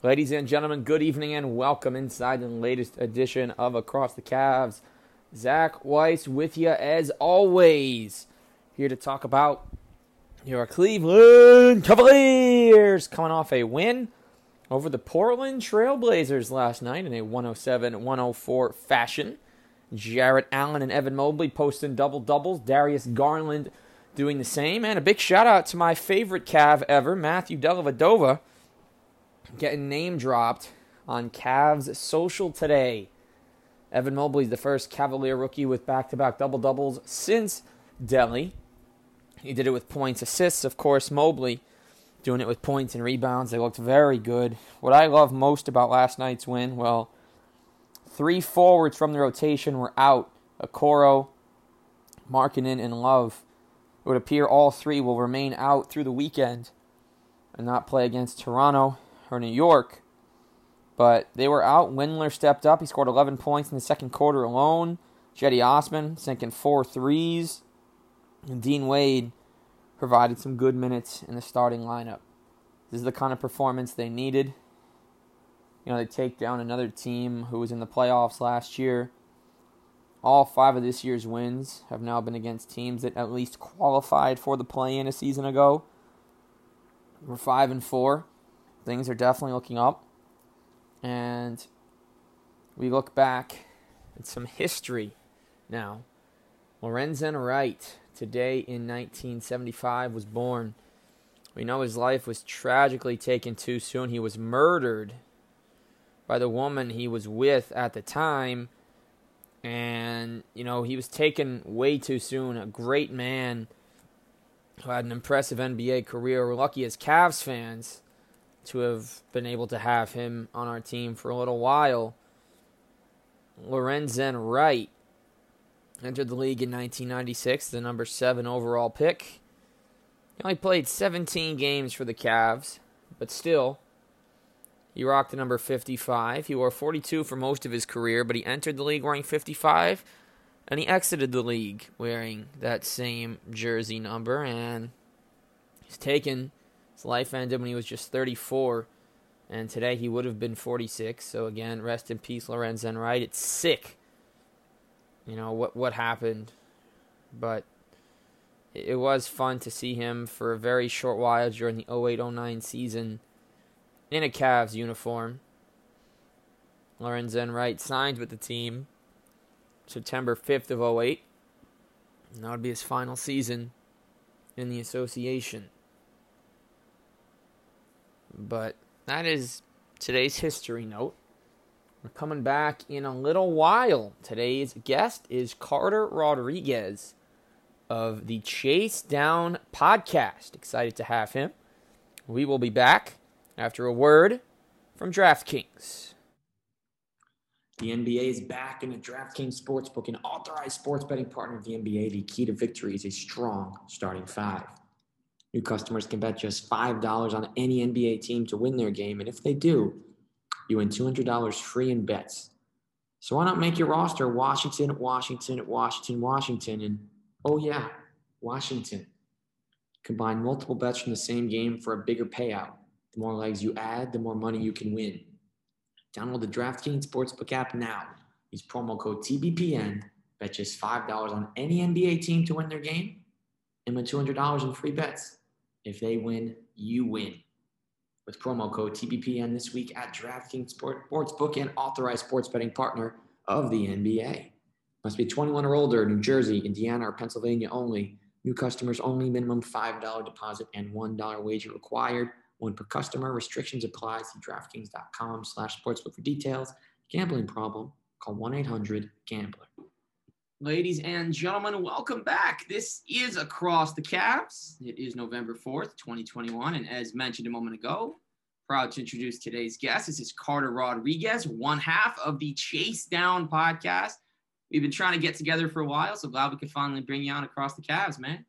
Ladies and gentlemen, good evening and welcome inside the latest edition of Across the Cavs. Zach Weiss with you as always, here to talk about your Cleveland Cavaliers coming off a win over the Portland Trailblazers last night in a 107 104 fashion. Jarrett Allen and Evan Mobley posting double doubles. Darius Garland doing the same. And a big shout out to my favorite Cav ever, Matthew Dellavedova getting name dropped on Cavs social today. Evan Mobley's the first Cavalier rookie with back to back double doubles since Delly. He did it with points, assists, of course. Mobley doing it with points and rebounds. They looked very good. What I love most about last night's win, well, three forwards from the rotation were out Okoro, Markkanen, and Love. It would appear all three will remain out through the weekend and not play against Toronto or New York. But they were out. Windler stepped up. He scored 11 points in the second quarter alone. Cedi Osman sinking four threes. And Dean Wade provided some good minutes in the starting lineup. This is the kind of performance they needed. You know, they take down another team who was in the playoffs last year. All five of this year's wins have now been against teams that at least qualified for the play in a season ago. We're five and four things are definitely looking up. And we look back at some history now. Lorenzen Wright, today in 1975, was born. We know his life was tragically taken too soon. He was murdered by the woman he was with at the time. And, you know, he was taken way too soon. A great man who had an impressive NBA career. We're lucky as Cavs fans to have been able to have him on our team for a little while. Lorenzen Wright entered the league in 1996, the number seven overall pick. He only played 17 games for the Cavs, but still, he rocked the number 55. He wore 42 for most of his career, but he entered the league wearing 55, and he exited the league wearing that same jersey number, and he's taken his life ended when he was just 34, and today he would have been 46. So again, rest in peace, Lorenzen Wright. It's sick, you know what what happened, but it was fun to see him for a very short while during the 08-09 season in a Cavs uniform. Lorenzen Wright signed with the team September 5th of 08. And that would be his final season in the association. But that is today's history note. We're coming back in a little while. Today's guest is Carter Rodriguez of the Chase Down podcast. Excited to have him. We will be back after a word from DraftKings. The NBA is back in the DraftKings Sportsbook, an authorized sports betting partner of the NBA. The key to victory is a strong starting five. New customers can bet just $5 on any NBA team to win their game. And if they do, you win $200 free in bets. So why not make your roster Washington, Washington, Washington, Washington, and oh yeah, Washington. Combine multiple bets from the same game for a bigger payout. The more legs you add, the more money you can win. Download the DraftKings Sportsbook app now. Use promo code TBPN. Bet just $5 on any NBA team to win their game and win $200 in free bets. If they win, you win. With promo code TBPN this week at DraftKings Sportsbook and authorized sports betting partner of the NBA. Must be 21 or older, New Jersey, Indiana, or Pennsylvania only. New customers only. Minimum $5 deposit and $1 wager required. One per customer. Restrictions apply. See DraftKings.com slash sportsbook for details. Gambling problem? Call 1-800-GAMBLER. Ladies and gentlemen, welcome back. This is Across the Cavs. It is November 4th, 2021. And as mentioned a moment ago, proud to introduce today's guest. This is Carter Rodriguez, one half of the Chase Down podcast. We've been trying to get together for a while, so glad we could finally bring you on Across the Cavs, man.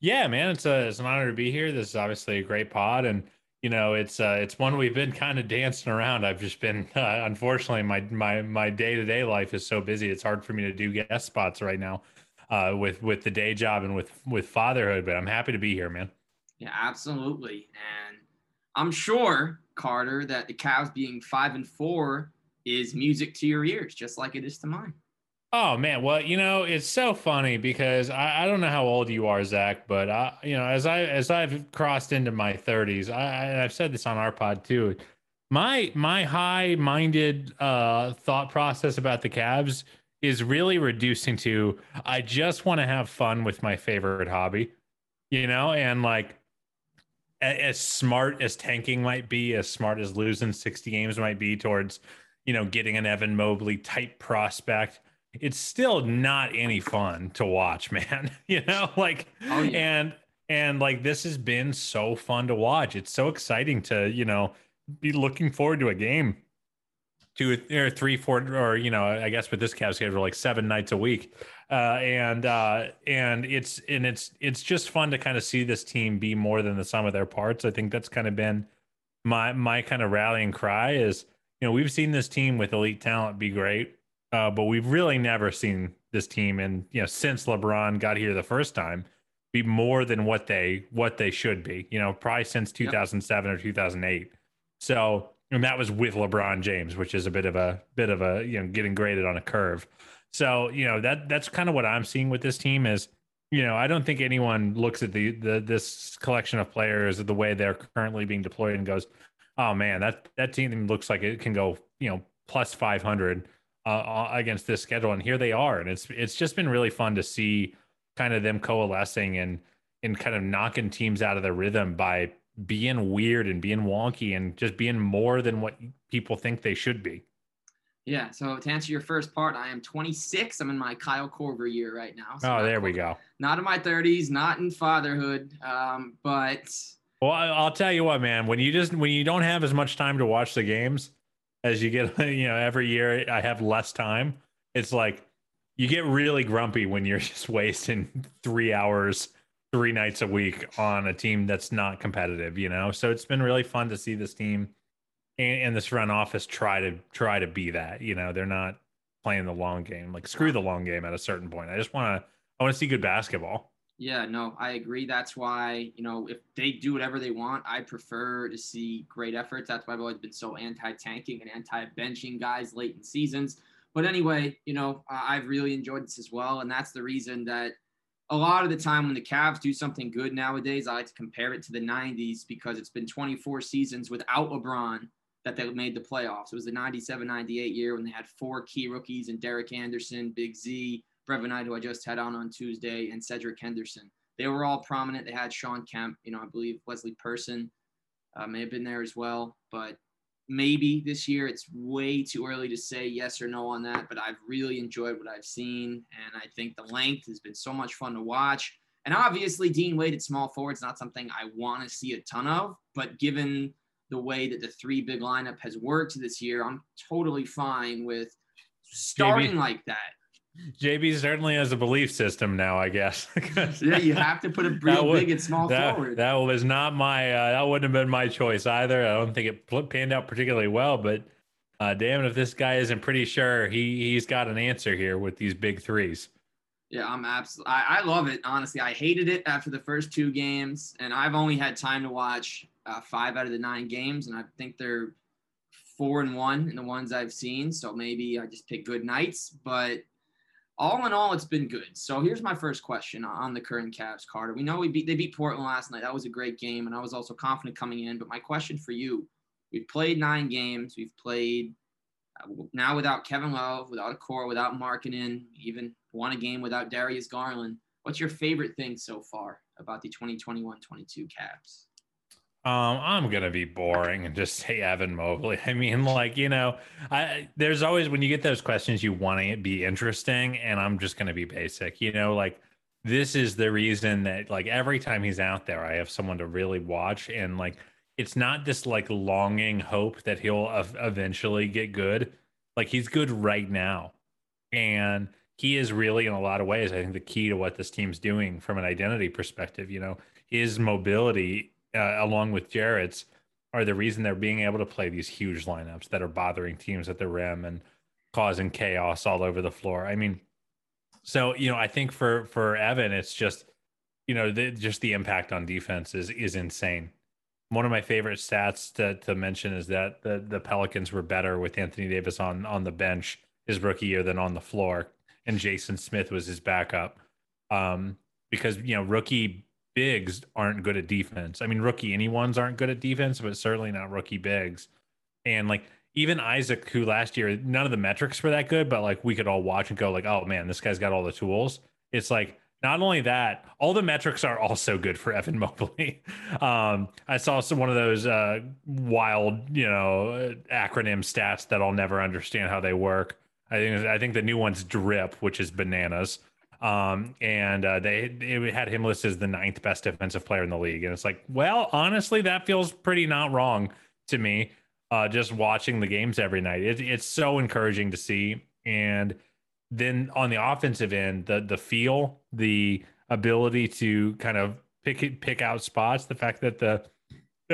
Yeah, man, it's, a, it's an honor to be here. This is obviously a great pod. And you know it's uh, it's one we've been kind of dancing around. I've just been uh, unfortunately my my my day-to-day life is so busy it's hard for me to do guest spots right now uh, with with the day job and with with fatherhood but i'm happy to be here man. Yeah absolutely. And i'm sure Carter, that the Cavs being five and four is music to your ears, just like it is to mine. Oh man, well, you know, it's so funny because I, I don't know how old you are, Zach, but I, you know, as I as I've crossed into my 30s, I, I've said this on our pod too. My my high minded uh, thought process about the Cavs is really reducing to I just want to have fun with my favorite hobby, you know, and like as smart as tanking might be, as smart as losing 60 games might be towards, you know, getting an Evan Mobley type prospect it's still not any fun to watch, man. you know, like oh, yeah. and and like this has been so fun to watch. It's so exciting to, you know, be looking forward to a game two or three, four, or you know, I guess with this Cavs schedule, like seven nights a week, uh, and uh, and it's and it's it's just fun to kind of see this team be more than the sum of their parts. I think that's kind of been my my kind of rallying cry is you know we've seen this team with elite talent be great uh, but we've really never seen this team, and you know, since LeBron got here the first time, be more than what they what they should be. You know, probably since 2007 yep. or 2008. So, and that was with LeBron James, which is a bit of a bit of a you know getting graded on a curve. So, you know that that's kind of what I'm seeing with this team is you know, I don't think anyone looks at the, the this collection of players the way they're currently being deployed and goes, "Oh man, that that team looks like it can go, you know, plus 500 uh, against this schedule, and here they are, and it's it's just been really fun to see kind of them coalescing and and kind of knocking teams out of their rhythm by being weird and being wonky and just being more than what people think they should be. Yeah. So to answer your first part, I am 26. I'm in my Kyle Korver year right now. So oh, there we go. Not in my 30s, not in fatherhood, um, but. Well, I'll tell you what, man. When you just when you don't have as much time to watch the games, as you get you know every year i have less time. It's like you get really grumpy when you're just wasting three hours three nights a week on a team that's not competitive you know? So it's been really fun to see this team and, and this front office try to try to be that you know? They're not playing the long game. Like screw the long game at a certain point. I just want to i want to see good basketball yeah, no, I agree. That's why, you know, if they do whatever they want, I prefer to see great efforts. That's why I've always been so anti tanking and anti benching guys late in seasons. But anyway, you know, I've really enjoyed this as well. And that's the reason that a lot of the time when the Cavs do something good nowadays, I like to compare it to the 90s because it's been 24 seasons without LeBron that they made the playoffs. It was the 97 98 year when they had four key rookies and Derek Anderson, Big Z, Brevin Knight, who I just had on on Tuesday, and Cedric Henderson. They were all prominent. They had Shawn Kemp, you know, I believe Wesley Person uh, may have been there as well. But maybe this year it's way too early to say yes or no on that. But I've really enjoyed what I've seen. And I think the length has been so much fun to watch. And obviously, Dean Wade at small forward is not something I want to see a ton of. But given the way that the three big lineup has worked this year, I'm totally fine with starting like that. JB certainly has a belief system now, I guess. yeah, you have to put a real big and small that, forward. That was not my. Uh, that wouldn't have been my choice either. I don't think it panned out particularly well, but uh, damn it, if this guy isn't pretty sure, he he's got an answer here with these big threes. Yeah, I'm absolutely. I, I love it. Honestly, I hated it after the first two games, and I've only had time to watch uh, five out of the nine games, and I think they're four and one in the ones I've seen. So maybe I just pick good nights, but all in all, it's been good. So here's my first question on the current Cavs, Carter. We know we beat they beat Portland last night. That was a great game, and I was also confident coming in. But my question for you: We've played nine games. We've played uh, now without Kevin Love, without Okoro, without Markkanen, even won a game without Darius Garland. What's your favorite thing so far about the 2021-22 Cavs? Um, I'm gonna be boring and just say Evan Mobley. I mean, like you know, I there's always when you get those questions, you want to be interesting, and I'm just gonna be basic. You know, like this is the reason that like every time he's out there, I have someone to really watch, and like it's not this like longing hope that he'll eventually get good. Like he's good right now, and he is really in a lot of ways. I think the key to what this team's doing from an identity perspective. You know, his mobility uh, along with Jarrett's, are the reason they're being able to play these huge lineups that are bothering teams at the rim and causing chaos all over the floor. I mean, so you know, I think for for Evan, it's just you know, the, just the impact on defense is is insane. one of my favorite stats to, to mention is that the, the Pelicans were better with Anthony Davis on on the bench his rookie year than on the floor, and Jason Smith was his backup. Um, because you know rookie bigs aren't good at defense. I mean, rookie anyone's aren't good at defense, but certainly not rookie bigs. And like even Isaac, who last year none of the metrics were that good, but like we could all watch and go like, oh man, this guy's got all the tools. It's like not only that, all the metrics are also good for Evan Mobley. Um, I saw some one of those uh, wild, you know, acronym stats that I'll never understand how they work. I think I think the new one's drip, which is bananas. Um, and uh, they it had him listed as the ninth best defensive player in the league, and it's like, well, honestly, that feels pretty not wrong to me. Uh, just watching the games every night, it, it's so encouraging to see, and then on the offensive end, the the feel, the ability to kind of pick it, pick out spots, the fact that the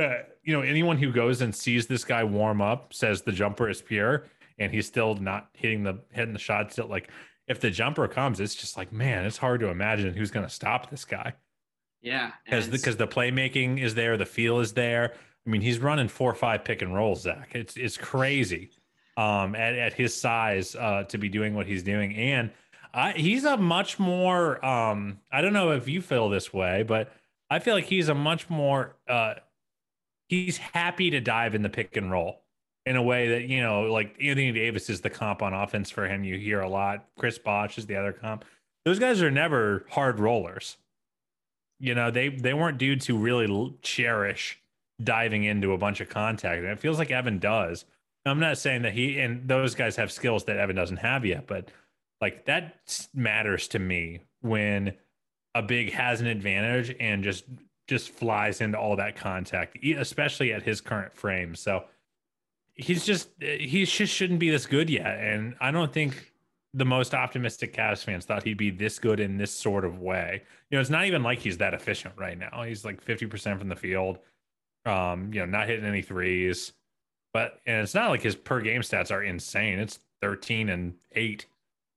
uh, you know anyone who goes and sees this guy warm up says the jumper is pure, and he's still not hitting the hitting the shots. Still, like if the jumper comes, it's just like man, it's hard to imagine who's going to stop this guy. Yeah, because because the, the playmaking is there, the feel is there. I mean, he's running four or five pick and rolls, Zach. It's it's crazy um, at, at his size uh, to be doing what he's doing. And I, he's a much more, um, I don't know if you feel this way, but I feel like he's a much more, uh, he's happy to dive in the pick and roll in a way that, you know, like Anthony Davis is the comp on offense for him. You hear a lot. Chris Bosh is the other comp. Those guys are never hard rollers. You know, they, they weren't dudes who really cherish diving into a bunch of contact. And it feels like Evan does I'm not saying that he and those guys have skills that Evan doesn't have yet, but like that matters to me when a big has an advantage and just just flies into all that contact, especially at his current frame. So he's just he just shouldn't be this good yet, and I don't think the most optimistic Cavs fans thought he'd be this good in this sort of way. You know, it's not even like he's that efficient right now. He's like 50% from the field. Um, you know, not hitting any threes. But and it's not like his per game stats are insane. It's 13 and 8.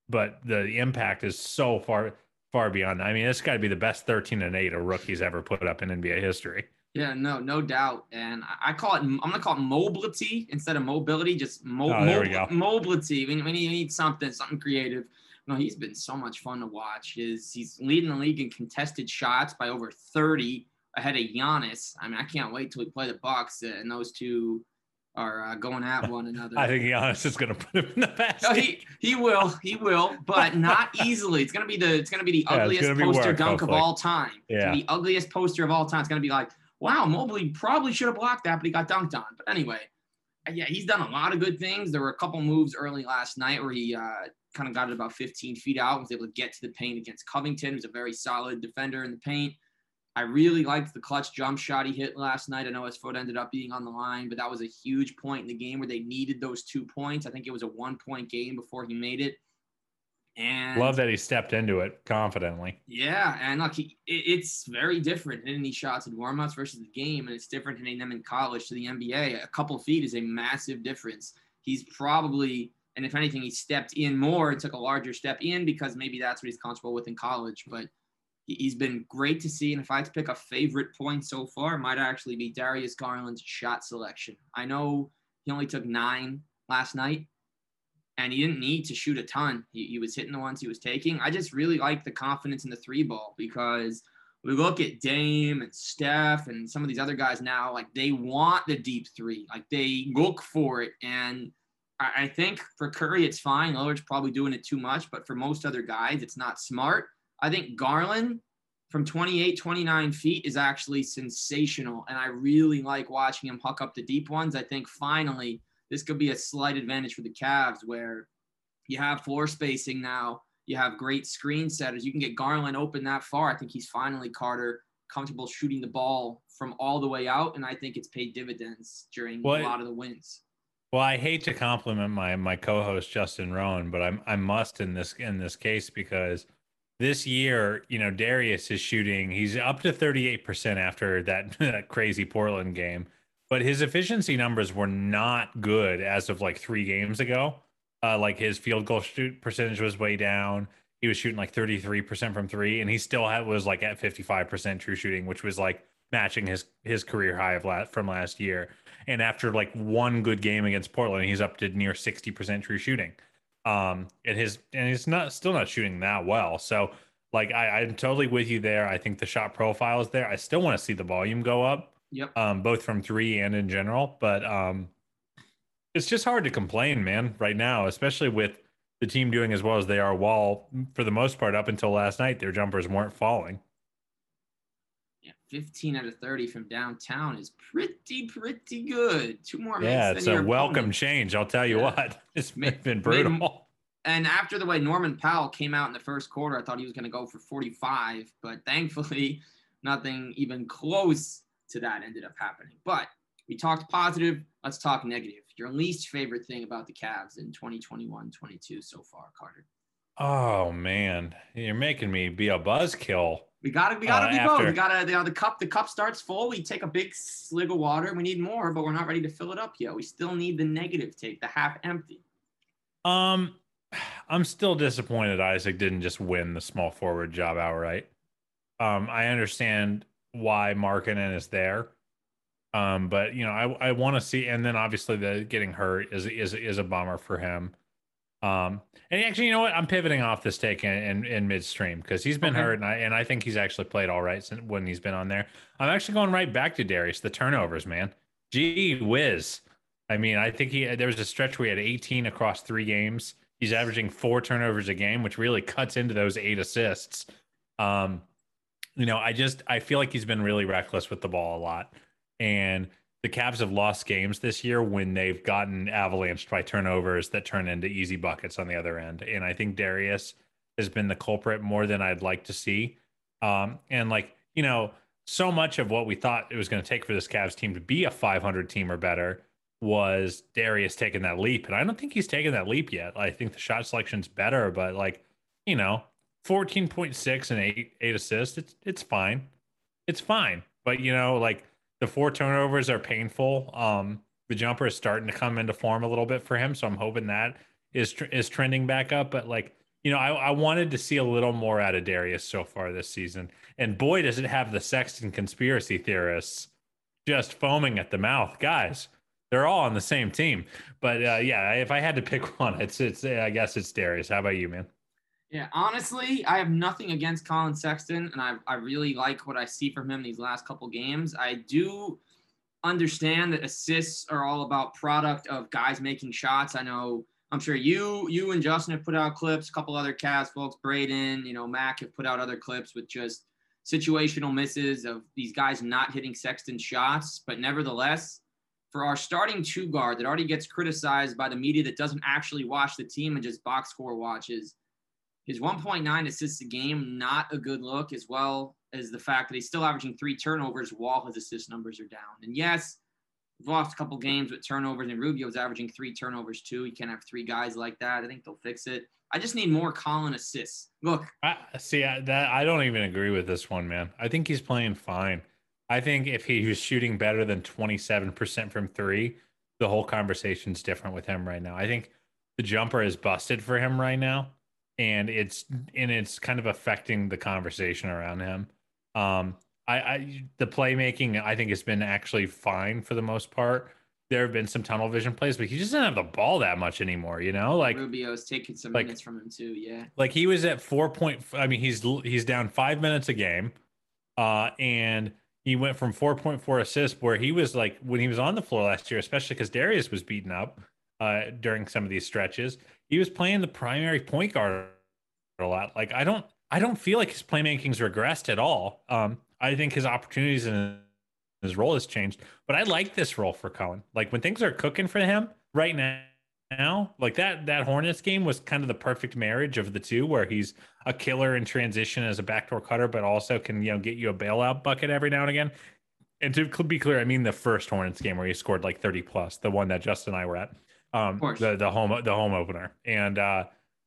But the impact is so far far beyond. I mean, it's got to be the best 13 and 8 a rookie's ever put up in NBA history. Yeah, no, no doubt. And I call it, I'm gonna call it mobility instead of mobility. Just mo- oh, there we go. mobility. When, when you need something, something creative. No, he's been so much fun to watch. His he's leading the league in contested shots by over 30 ahead of Giannis. I mean, I can't wait till we play the Bucks and those two are uh, going at one another. I think Giannis is going to put him in the basket. No, he he will, he will, but not easily. It's going to be the it's going to be the yeah, ugliest poster work, dunk hopefully. of all time. Yeah, the ugliest poster of all time. It's going to be like, wow, Mobley probably should have blocked that, but he got dunked on. But anyway, uh, yeah, he's done a lot of good things. There were a couple moves early last night where he uh, kind of got it about 15 feet out, and was able to get to the paint against Covington, who's a very solid defender in the paint. I really liked the clutch jump shot he hit last night. I know his foot ended up being on the line, but that was a huge point in the game where they needed those two points. I think it was a one point game before he made it. And love that he stepped into it confidently. Yeah, and look, he, it's very different hitting these shots in warmups versus the game, and it's different hitting them in college to the NBA. A couple feet is a massive difference. He's probably, and if anything, he stepped in more, took a larger step in because maybe that's what he's comfortable with in college. But He's been great to see. And if I had to pick a favorite point so far, it might actually be Darius Garland's shot selection. I know he only took nine last night, and he didn't need to shoot a ton. He, he was hitting the ones he was taking. I just really like the confidence in the three ball because we look at Dame and Steph and some of these other guys now, like they want the deep three, like they look for it. And I, I think for Curry, it's fine. Lillard's probably doing it too much, but for most other guys, it's not smart. I think Garland from 28, 29 feet is actually sensational. And I really like watching him huck up the deep ones. I think finally this could be a slight advantage for the Cavs where you have floor spacing now. You have great screen setters. You can get Garland open that far. I think he's finally Carter comfortable shooting the ball from all the way out, and I think it's paid dividends during well, a lot of the wins. Well, I hate to compliment my my co-host Justin Rowan, but I'm I must in this in this case because this year, you know, Darius is shooting, he's up to 38% after that, that crazy Portland game, but his efficiency numbers were not good as of like three games ago. Uh, like his field goal shoot percentage was way down. He was shooting like 33% from three, and he still had, was like at 55% true shooting, which was like matching his his career high of from last year. And after like one good game against Portland, he's up to near 60% true shooting. Um, and his and he's not still not shooting that well. So like I, I'm totally with you there. I think the shot profile is there. I still want to see the volume go up. Yep. Um, both from three and in general. But um it's just hard to complain, man, right now, especially with the team doing as well as they are, while for the most part, up until last night, their jumpers weren't falling. Yeah, 15 out of 30 from downtown is pretty, pretty good. Two more minutes. Yeah, than it's a welcome opponent. change. I'll tell you Yeah. what. It's Ma- been made brutal. him- And after the way Norman Powell came out in the first quarter, I thought he was going to go for 45, but thankfully, nothing even close to that ended up happening. But we talked positive. Let's talk negative. Your least favorite thing about the Cavs in 2021 22 so far, Carter. Oh man, you're making me be a buzzkill. We gotta, we gotta Uh, be both. We gotta, you know, the cup, the cup starts full. We take a big slig of water. We need more, but we're not ready to fill it up yet. We still need the negative take, the half empty. Um, I'm still disappointed Isaac didn't just win the small forward job outright. Um, I understand why Markkanen is there. Um, but you know, I I want to see, and then obviously the getting hurt is is is a bummer for him. Um, and actually, you know what? I'm pivoting off this take in in, in midstream because he's been Okay. hurt, and I and I think he's actually played all right since when he's been on there. I'm actually going right back to Darius. The turnovers, man. Gee whiz. I mean, I think he there was a stretch where he had 18 across three games. He's averaging four turnovers a game, which really cuts into those eight assists. Um, you know, I just I feel like he's been really reckless with the ball a lot, and the Cavs have lost games this year when they've gotten avalanched by turnovers that turn into easy buckets on the other end. And I think Darius has been the culprit more than I'd like to see. Um, and like you know, so much of what we thought it was going to take for this Cavs team to be a 500 team or better was Darius taking that leap, and I don't think he's taken that leap yet. I think the shot selection's better, but like you know, 14.6 and eight eight assists, it's it's fine, it's fine. But you know, like the four turnovers are painful. Um, the jumper is starting to come into form a little bit for him, so I'm hoping that is tr- is trending back up. But like you know, I, I wanted to see a little more out of Darius so far this season, and boy, does it have the Sexton conspiracy theorists just foaming at the mouth, guys. They're all on the same team, but uh, yeah, if I had to pick one, it's it's I guess it's Darius. How about you, man? Yeah, honestly, I have nothing against Collin Sexton, and I, I really like what I see from him these last couple games. I do understand that assists are all about product of guys making shots. I know I'm sure you you and Justin have put out clips, a couple other Cavs folks, Braden, you know, Mac have put out other clips with just situational misses of these guys not hitting Sexton shots, but nevertheless, for our starting two guard that already gets criticized by the media that doesn't actually watch the team and just box score watches his 1.9 assists a game, not a good look, as well as the fact that he's still averaging three turnovers while his assist numbers are down. And yes, we've lost a couple games with turnovers, and Rubio's averaging three turnovers too. You can't have three guys like that. I think they'll fix it. I just need more Collin assists. Look, I see I, that. I don't even agree with this one, man. I think he's playing fine. I think if he was shooting better than 27% from three, the whole conversation's different with him right now. I think the jumper is busted for him right now, and it's and it's kind of affecting the conversation around him. Um, I, I the playmaking I think has been actually fine for the most part. There have been some tunnel vision plays, but he just doesn't have the ball that much anymore. You know, like Rubio's taking some like- minutes from him too. Yeah. like he was at four point. I mean, he's he's down five minutes a game, uh, and he went from four point four assists where he was like when he was on the floor last year, especially because Darius was beaten up uh, during some of these stretches. He was playing the primary point guard a lot. Like I don't I don't feel like his playmaking's regressed at all. Um, I think his opportunities and his role has changed, but I like this role for Collin. Like when things are cooking for him right now, now like that that Hornets game was kind of the perfect marriage of the two, where he's a killer in transition as a backdoor cutter, but also can you know get you a bailout bucket every now and again. And to be clear, I mean the first Hornets game where he scored like thirty plus, the one that Justin and I were at, um, the the home the home opener, and uh,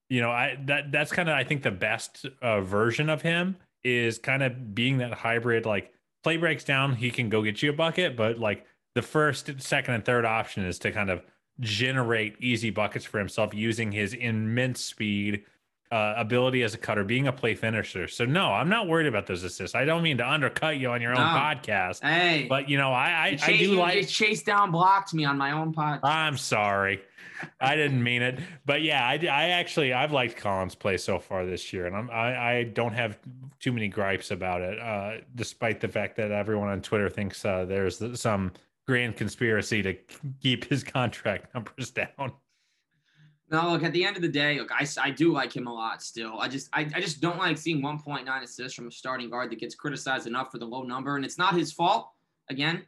you know I that that's kind of I think the best uh, version of him is kind of being that hybrid like play breaks down he can go get you a bucket but like the first second and third option is to kind of generate easy buckets for himself using his immense speed uh, ability as a cutter, being a play finisher. So no, I'm not worried about those assists. I don't mean to undercut you on your own No. podcast, Hey, but you know, I I, you I do you like. chase down blocked me on my own podcast. I'm sorry. I didn't mean it, but yeah, I, I actually I've liked Collin's play so far this year, and I'm I, I don't have too many gripes about it, uh, despite the fact that everyone on Twitter thinks uh, there's some grand conspiracy to keep his contract numbers down. No, look, at the end of the day, look, I, I do like him a lot still. I just I, I just don't like seeing 1.9 assists from a starting guard that gets criticized enough for the low number. And it's not his fault, again.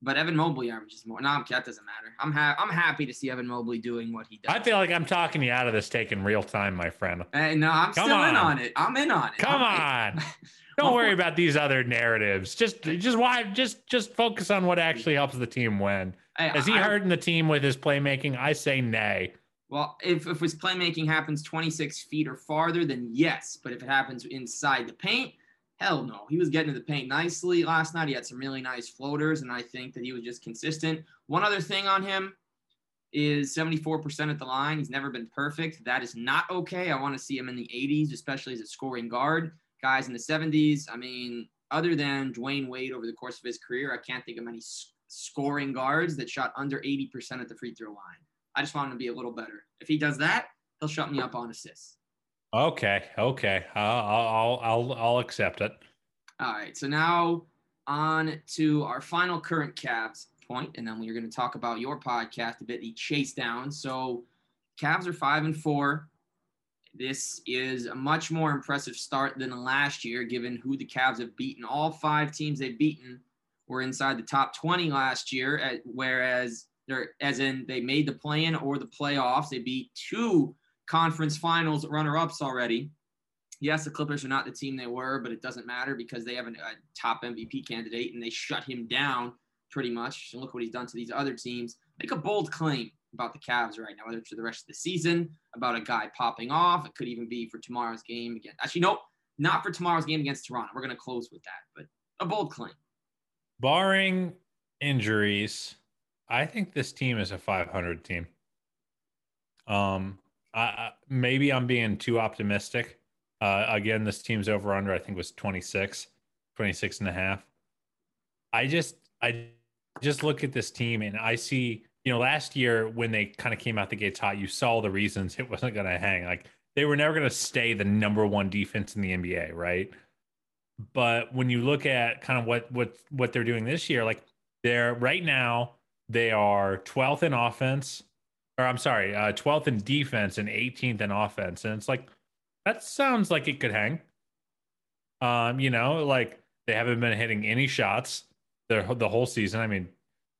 But Evan Mobley I'm averages more. No, that doesn't matter. I'm ha- I'm happy to see Evan Mobley doing what he does. I feel like I'm talking you out of this take in real time, my friend. Hey, no, I'm Come still in on. on it. I'm in on it. Come I'm- on. Don't worry about these other narratives. Just just why just just focus on what actually helps the team win. Hey, Is he I- hurting the team with his playmaking? I say nay. Well, if, if his playmaking happens 26 feet or farther, then yes. But if it happens inside the paint, hell no. He was getting to the paint nicely last night. He had some really nice floaters, and I think that he was just consistent. One other thing on him is 74% at the line. He's never been perfect. That is not okay. I want to see him in the 80s, especially as a scoring guard. Guys in the 70s, I mean, other than Dwyane Wade over the course of his career, I can't think of many scoring guards that shot under 80% at the free throw line. I just want him to be a little better. If he does that, he'll shut me up on assists. Okay, okay. I'll I'll I'll I'll accept it. All right. So now on to our final current Cavs point, and then we're going to talk about your podcast a bit, the chase down. So Cavs are five and four. This is a much more impressive start than last year, given who the Cavs have beaten. All five teams they've beaten were inside the top 20 last year, whereas they're as in they made the play-in or the playoffs. They beat two conference finals runner-ups already. Yes, the Clippers are not the team they were, but it doesn't matter because they have an- a top MVP candidate and they shut him down pretty much. And look what he's done to these other teams. Make a bold claim about the Cavs right now, whether it's for the rest of the season, about a guy popping off. It could even be for tomorrow's game again. Actually, nope, not for tomorrow's game against Toronto. We're going to close with that, but a bold claim. Barring injuries, I think this team is a 500 team. Um, I, I maybe I'm being too optimistic. Uh, again, this team's over under I think was 26, 26 and a half. I just I just look at this team and I see, you know, last year when they kind of came out the gates hot, you saw the reasons it wasn't going to hang. Like they were never going to stay the number one defense in the NBA, right? But when you look at kind of what what what they're doing this year, like they're right now they are 12th in offense, or I'm sorry, uh, 12th in defense and 18th in offense, and it's like that sounds like it could hang. Um, you know, like they haven't been hitting any shots the the whole season. I mean,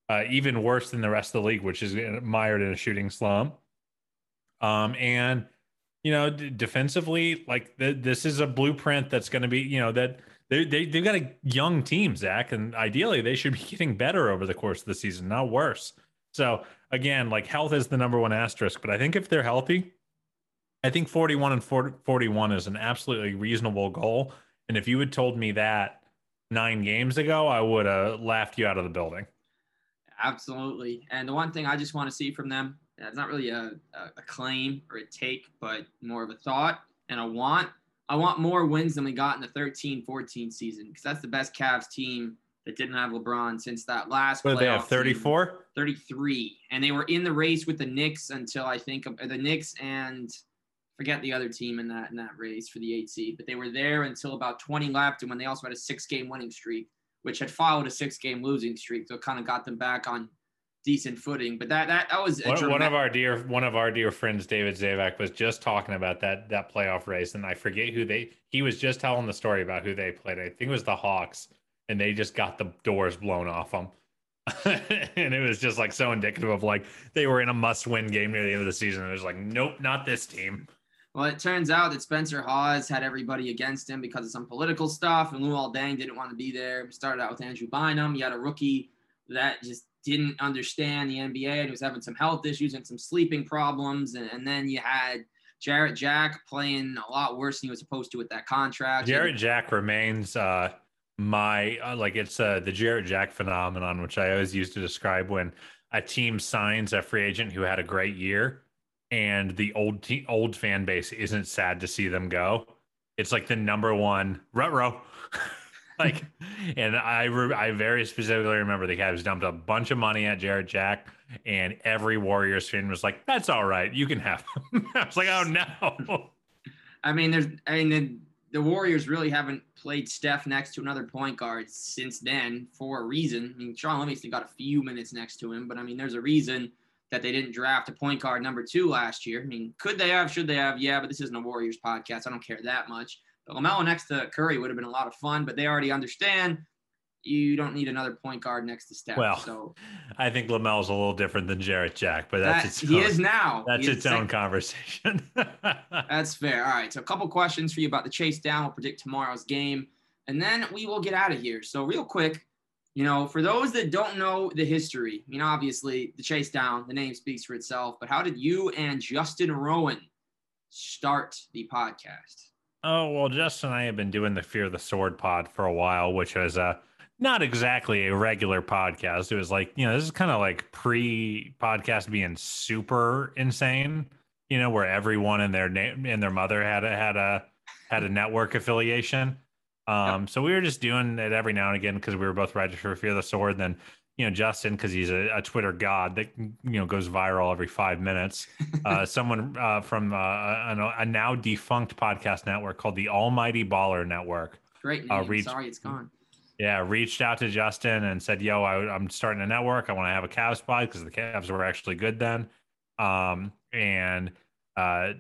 uh, even worse than the rest of the league, which is mired in a shooting slump. Um, and you know, d- defensively, like th- this is a blueprint that's going to be, you know, that they they they've got a young team, Zach, and ideally they should be getting better over the course of the season, not worse. So again, like health is the number one asterisk, but I think if they're healthy, I think 41 and 40, 41 is an absolutely reasonable goal. And if you had told me that nine games ago, I would have laughed you out of the building. Absolutely. And the one thing I just want to see from them, uh, it's not really a, a, a claim or a take, but more of a thought and a want. I want more wins than we got in the 13 14 season because that's the best Cavs team that didn't have LeBron since that last. What did they have? playoff 34? 33. And they were in the race with the Knicks until I think uh, the Knicks and forget the other team in that in that race for the eight seed, but they were there until about 20 left, and when they also had a six game winning streak, which had followed a six game losing streak, so it kind of got them back on decent footing. But that that that was One, one of our dear one of our dear friends, David Zavak, was just talking about that that playoff race, and I forget who they. He was just telling the story about who they played. I think it was the Hawks, and they just got the doors blown off them. and it was just like so indicative of like they were in a must-win game near the end of the season. And It was like, nope, not this team. Well, it turns out that Spencer Hawes had everybody against him because of some political stuff, and Luol Deng didn't want to be there. Started out with Andrew Bynum. You had a rookie that just didn't understand the NBA and was having some health issues and some sleeping problems. And, and then you had Jarrett Jack playing a lot worse than he was supposed to with that contract. Jarrett Jack remains uh, my uh, like it's uh, the Jarrett Jack phenomenon, which I always used to describe when a team signs a free agent who had a great year, and the old te- old fan base isn't sad to see them go. It's like the number one row. like, and I re- I very specifically remember the Cavs dumped a bunch of money at Jarrett Jack, and every Warriors fan was like, "That's all right, you can have him." I was like, "Oh no." I mean, there's I mean the, the Warriors really haven't played Steph next to another point guard since then for a reason. I mean, Shaun Livingston got a few minutes next to him, but I mean, there's a reason that they didn't draft a point guard number two last year. I mean, could they have? Should they have? Yeah, but this isn't a Warriors podcast. I don't care that much. LaMelo next to Curry would have been a lot of fun, but they already understand you don't need another point guard next to Steph. Well, so I think LaMelo's a little different than Jarrett Jack, but that's that, its he own, is now. that's He its own sec- conversation. That's fair. All right. So a couple questions for you about the chase down. We'll predict tomorrow's game, and then we will get out of here. So real quick, you know, for those that don't know the history, I mean, obviously the chase down, the name speaks for itself. But how did you and Justin Rowan start the podcast? Oh well, Justin and I have been doing the Fear of the Sword pod for a while, which was uh not exactly a regular podcast. It was like you know this is kind of like pre podcast being super insane, you know, where everyone and their name and their mother had a had a had a network affiliation. Um, so we were just doing it every now and again because we were both registered for Fear the Sword. And then you know Justin because he's a, a Twitter god that you know goes viral every five minutes. Uh, someone uh, from uh, a, a now defunct podcast network called the Almighty Baller Network. Great Uh, name. reach- Sorry, it's gone. Yeah, reached out to Justin and said, "Yo, I, I'm starting a network. I want to have a Cavs pod because the Cavs were actually good then." Um, and uh,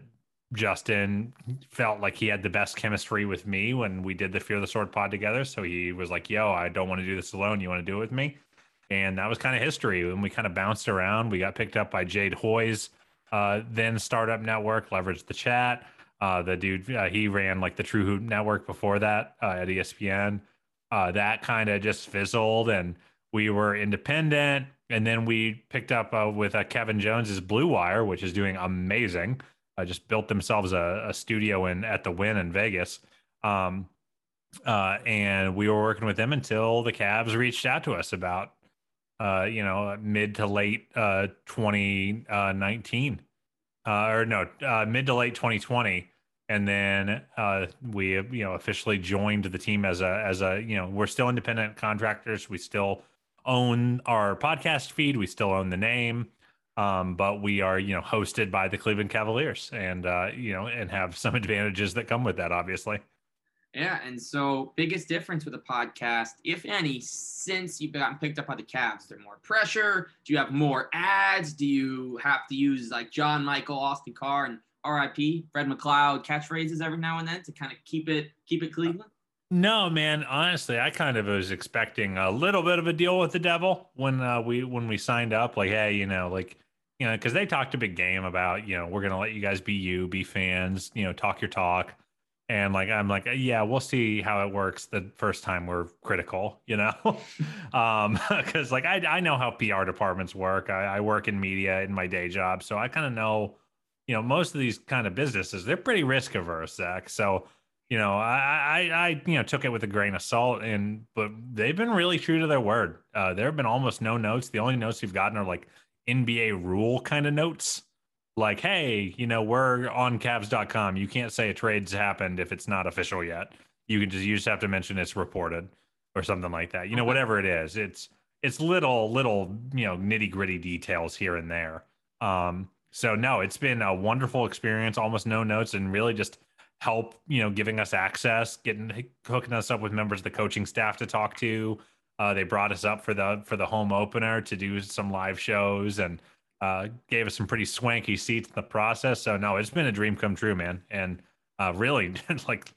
Justin felt like he had the best chemistry with me when we did the Fear the Sword pod together. So he was like, "Yo, I don't want to do this alone. You want to do it with me?" And that was kind of history. And we kind of bounced around. We got picked up by Jade Hoy's uh, then startup network, leveraged the chat. Uh, the dude, uh, he ran like the True Hoop network before that uh, at ESPN. Uh, that kind of just fizzled, and we were independent. And then we picked up uh, with Kevin Jones's Blue Wire, which is doing amazing. Just built themselves a, a studio in at the Wynn in Vegas. Um, uh, and we were working with them until the Cavs reached out to us about, uh, you know, mid to late uh, 2019, uh, or no, uh, mid to late 2020 and then uh, we you know officially joined the team as a as a you know we're still independent contractors. We still own our podcast feed. We still own the name. Um, but we are you know hosted by the cleveland cavaliers and uh, you know and have some advantages that come with that obviously Yeah, and so biggest difference with a podcast, if any, since you've gotten picked up by the Cavs, there more pressure? Do you have more ads? Do you have to use like John Michael, Austin Carr, and R.I.P. Fred McLeod catchphrases every now and then to kind of keep it keep it Cleveland? No, man. Honestly, I kind of was expecting a little bit of a deal with the devil when uh, we when we signed up. Like, hey, you know, like you know, because they talked a big game about you know we're gonna let you guys be you, be fans, you know, talk your talk, and like I'm like, yeah, we'll see how it works the first time we're critical, you know, um, because like I I know how PR departments work. I, I work in media in my day job, so I kind of know, you know, most of these kind of businesses they're pretty risk averse, Zach. So you know, I, I, I, you know, took it with a grain of salt, and but they've been really true to their word. Uh, there have been almost no notes. The only notes we've gotten are like NBA rule kind of notes, like, hey, you know, we're on Cavs.com. You can't say a trade's happened if it's not official yet. You can just you just have to mention it's reported or something like that. You know, Okay. whatever it is, it's it's little little you know nitty gritty details here and there. Um, so no, it's been a wonderful experience. Almost no notes, and really just help you know giving us access getting hooking us up with members of the coaching staff to talk to uh, they brought us up for the for the home opener to do some live shows and uh, gave us some pretty swanky seats in the process so no it's been a dream come true man and uh, really like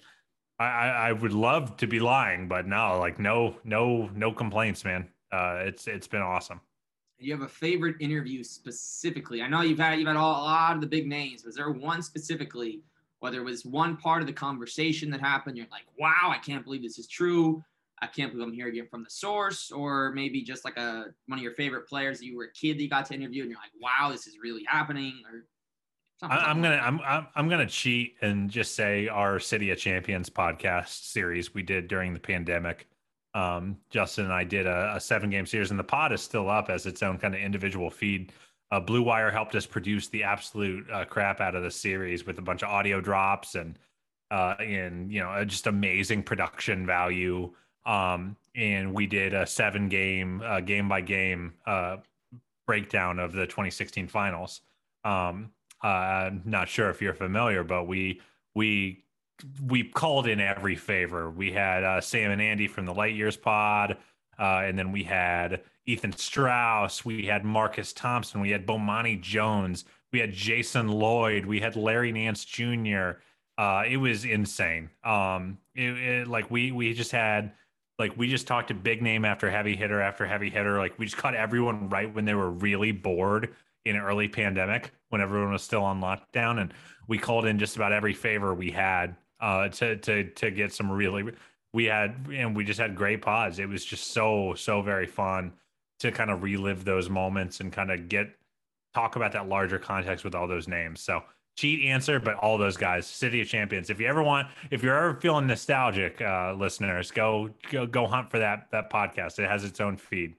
I, I would love to be lying but no like no no no complaints man uh, it's it's been awesome you have a favorite interview specifically? I know you've had you've had all, a lot of the big names. Was there one specifically, whether it was one part of the conversation that happened, you're like, wow, I can't believe this is true. I can't believe I'm hearing it from the source, or maybe just like a one of your favorite players that you were a kid that you got to interview, and you're like, wow, this is really happening. Or something, I, I'm gonna I'm, I'm I'm gonna cheat and just say our City of Champions podcast series we did during the pandemic. Um, Justin and I did a, a seven game series, and the pod is still up as its own kind of individual feed. uh, Blue Wire helped us produce the absolute uh, crap out of the series with a bunch of audio drops and uh, and you know just amazing production value. Um, and we did a seven game, uh, game by game uh, breakdown of the 2016 finals. Um, uh, not sure if you're familiar, but we we we called in every favor. We had uh, Sam and Andy from the Light Years Pod, uh, and then we had Ethan Strauss, we had Marcus Thompson, we had Bomani Jones, we had Jason Lloyd, we had Larry Nance Jr. Uh, it was insane. Um, it, it, like we we just had like we just talked to big name after heavy hitter after heavy hitter. Like we just caught everyone right when they were really bored in early pandemic when everyone was still on lockdown, and we called in just about every favor we had uh, to to to get some really. We had and we just had great pods. It was just so so very fun to kind of relive those moments and kind of get talk about that larger context with all those names. So cheat answer, but all those guys, City of Champions. If you ever want, if you're ever feeling nostalgic, uh, listeners, go go go hunt for that that podcast. It has its own feed,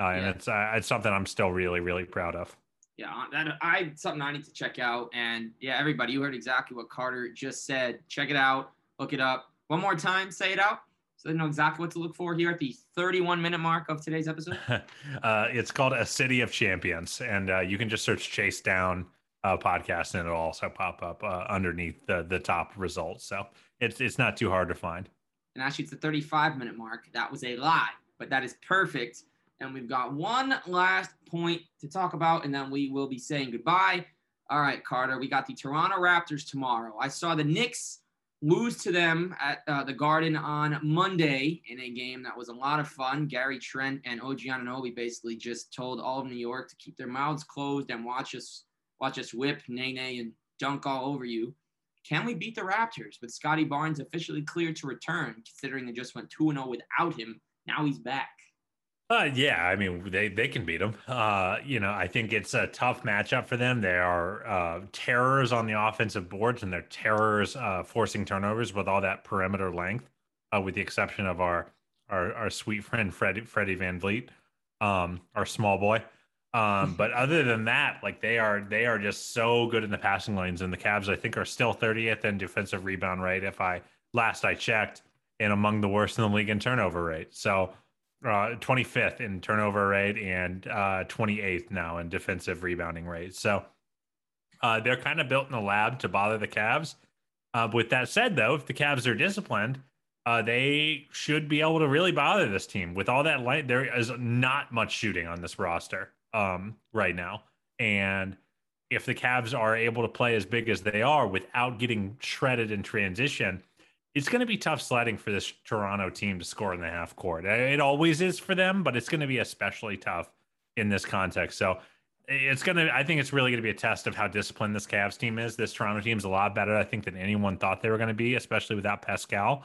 uh, and yeah. it's uh, it's something I'm still really really proud of. Yeah, that I something I need to check out. And yeah, everybody, you heard exactly what Carter just said. Check it out, look it up. One more time, say it out so they know exactly what to look for here at the 31 minute mark of today's episode? uh, it's called A City of Champions, and uh, you can just search Chase Down uh, podcast, and it'll also pop up uh, underneath the the top results. So it's it's not too hard to find. And actually, it's the 35 minute mark. That was a lie, but that is perfect. And we've got one last point to talk about, and then we will be saying goodbye. All right, Carter, we got the Toronto Raptors tomorrow. I saw the Knicks lose to them at uh, the Garden on Monday in a game that was a lot of fun. Gary Trent and OG Anunoby basically just told all of New York to keep their mouths closed and watch us watch us whip Nene and dunk all over you. Can we beat the Raptors with Scottie Barnes officially cleared to return, considering they just went 2 0 without him? Now he's back. Uh, yeah, I mean they they can beat them. Uh, you know, I think it's a tough matchup for them. They are uh, terrors on the offensive boards, and they're terrors uh, forcing turnovers with all that perimeter length. Uh, with the exception of our our, our sweet friend Freddie Freddie VanVleet, um, our small boy. Um, but other than that, like they are they are just so good in the passing lanes, and the Cavs I think are still 30th in defensive rebound rate. If I last I checked, and among the worst in the league in turnover rate. So uh, 25th in turnover rate and uh, 28th now in defensive rebounding rate. So uh, they're kind of built in the lab to bother the Cavs. Uh, with that said, though, if the Cavs are disciplined, uh, they should be able to really bother this team. With all that light, there is not much shooting on this roster um, right now. And if the Cavs are able to play as big as they are without getting shredded in transition, it's going to be tough sledding for this Toronto team to score in the half court. It always is for them, but it's going to be especially tough in this context. So it's going to, I think it's really going to be a test of how disciplined this Cavs team is. This Toronto team is a lot better, I think, than anyone thought they were going to be, especially without Pascal.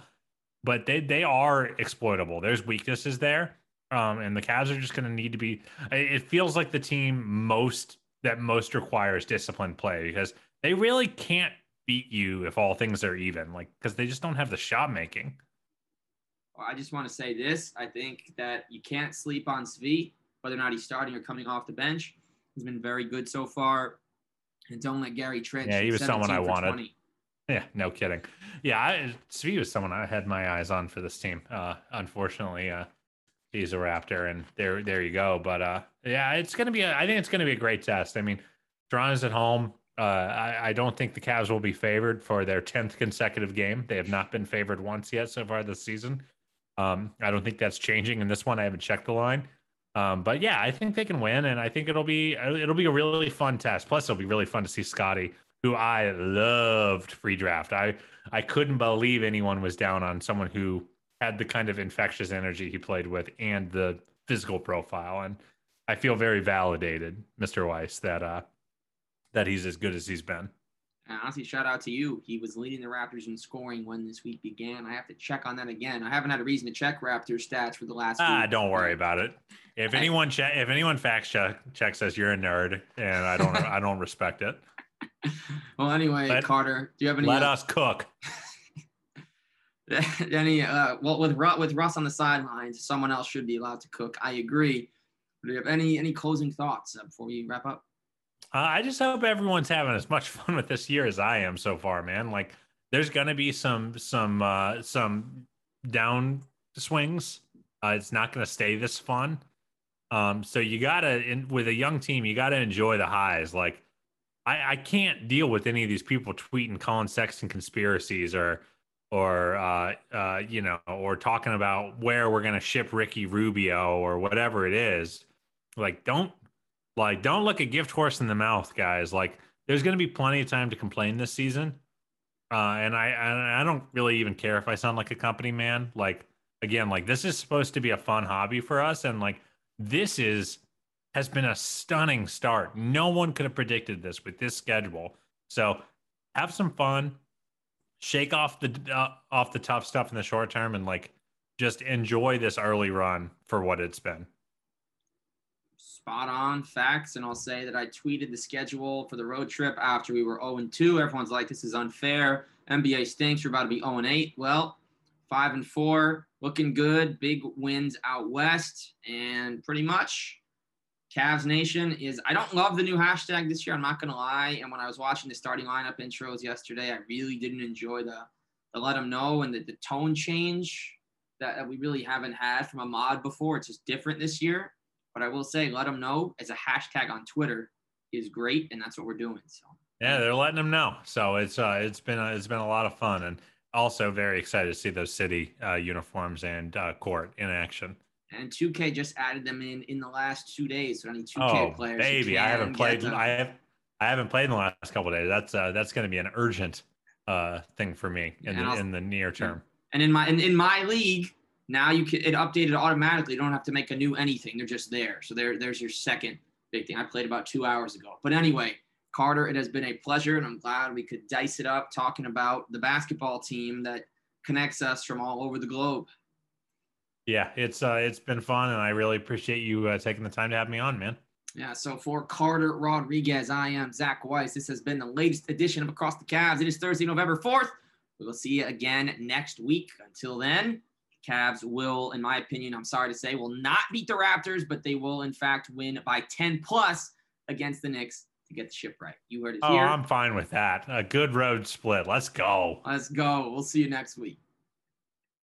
But they they are exploitable. There's weaknesses there, um, and the Cavs are just going to need to be. It feels like the team most that most requires disciplined play because they really can't beat you if all things are even, like because they just don't have the shot making. Well, I just want to say this: I think that you can't sleep on Svi, whether or not he's starting or coming off the bench. He's been very good so far, and don't let Gary Trent. Yeah, he was someone I wanted. 20. Yeah, no kidding. Yeah, I, Svi was someone I had my eyes on for this team. Uh, unfortunately, uh, he's a Raptor, and there, there you go. But uh, yeah, it's gonna be. A, I think it's gonna be a great test. I mean, Toronto's at home. Uh, I, I, don't think the Cavs will be favored for their 10th consecutive game. They have not been favored once yet so far this season. Um, I don't think that's changing in this one. I haven't checked the line. Um, but yeah, I think they can win, and I think it'll be it'll be a really fun test. Plus, it'll be really fun to see Scottie, who I loved free draft. I I couldn't believe anyone was down on someone who had the kind of infectious energy he played with and the physical profile, and I feel very validated, Mr. Weiss, that uh, that he's as good as he's been. And honestly, shout out to you. He was leading the Raptors in scoring when this week began. I have to check on that again. I haven't had a reason to check Raptors stats for the last. Ah, week. don't worry about it. If anyone check, if anyone fact check checks us, you're a nerd, and I don't, I don't respect it. Well, anyway, let, Carter, do you have any? Let us cook. any? Uh, well, with with Russ on the sidelines, someone else should be allowed to cook. I agree. Do you have any any closing thoughts uh, before we wrap up? Uh, I just hope everyone's having as much fun with this year as I am so far, man. Like, there's gonna be some some uh, some down swings. Uh, it's not gonna stay this fun. Um, so you gotta, in, with a young team, you gotta enjoy the highs. Like, I, I can't deal with any of these people tweeting Collin Sexton conspiracies or or uh, uh, you know, or talking about where we're gonna ship Ricky Rubio or whatever it is. Like, don't like don't look a gift horse in the mouth, guys. Like, there's gonna be plenty of time to complain this season. Uh, and I I don't really even care if I sound like a company man. Like again, like this is supposed to be a fun hobby for us, and like this is has been a stunning start. No one could have predicted this with this schedule. So have some fun, shake off the uh, off the tough stuff in the short term, and like just enjoy this early run for what it's been. Spot on facts, and I'll say that I tweeted the schedule for the road trip after we were 0 2. Everyone's like, "This is unfair. NBA stinks. You're about to be 0 8." Well, five and four, looking good. Big wins out west, and pretty much Cavs Nation is. I don't love the new hashtag this year. I'm not gonna lie. And when I was watching the starting lineup intros yesterday, I really didn't enjoy the the let them know and the, the tone change that, that we really haven't had from Ahmad before. It's just different this year. But I will say, let them know as a hashtag on Twitter is great, and that's what we're doing. So yeah, they're letting them know. So it's uh, it's been a, it's been a lot of fun, and also very excited to see those city uh, uniforms and uh, court in action. And 2K just added them in in the last two days. So any 2K oh, players, baby, I haven't played. I have I haven't played in the last couple days. That's uh, that's going to be an urgent uh, thing for me in the, in the near term. And in my in, in my league, now you can it updated automatically. You don't have to make a new anything. They're just there. So there there's your second big thing. I played about two hours ago. But anyway, Carter, it has been a pleasure, and I'm glad we could dice it up talking about the basketball team that connects us from all over the globe. Yeah, it's uh, it's been fun, and I really appreciate you uh, taking the time to have me on, man. Yeah, so for Carter Rodriguez, I am Zach Weiss. This has been the latest edition of Across the Cavs. It is Thursday, November 4th. We will see you again next week. Until then, Cavs will, in my opinion, I'm sorry to say, will not beat the Raptors, but they will, in fact, win by 10 plus against the Knicks to get the ship right. You heard it oh, here. I'm fine with that. A good road split. Let's go. Let's go. We'll see you next week.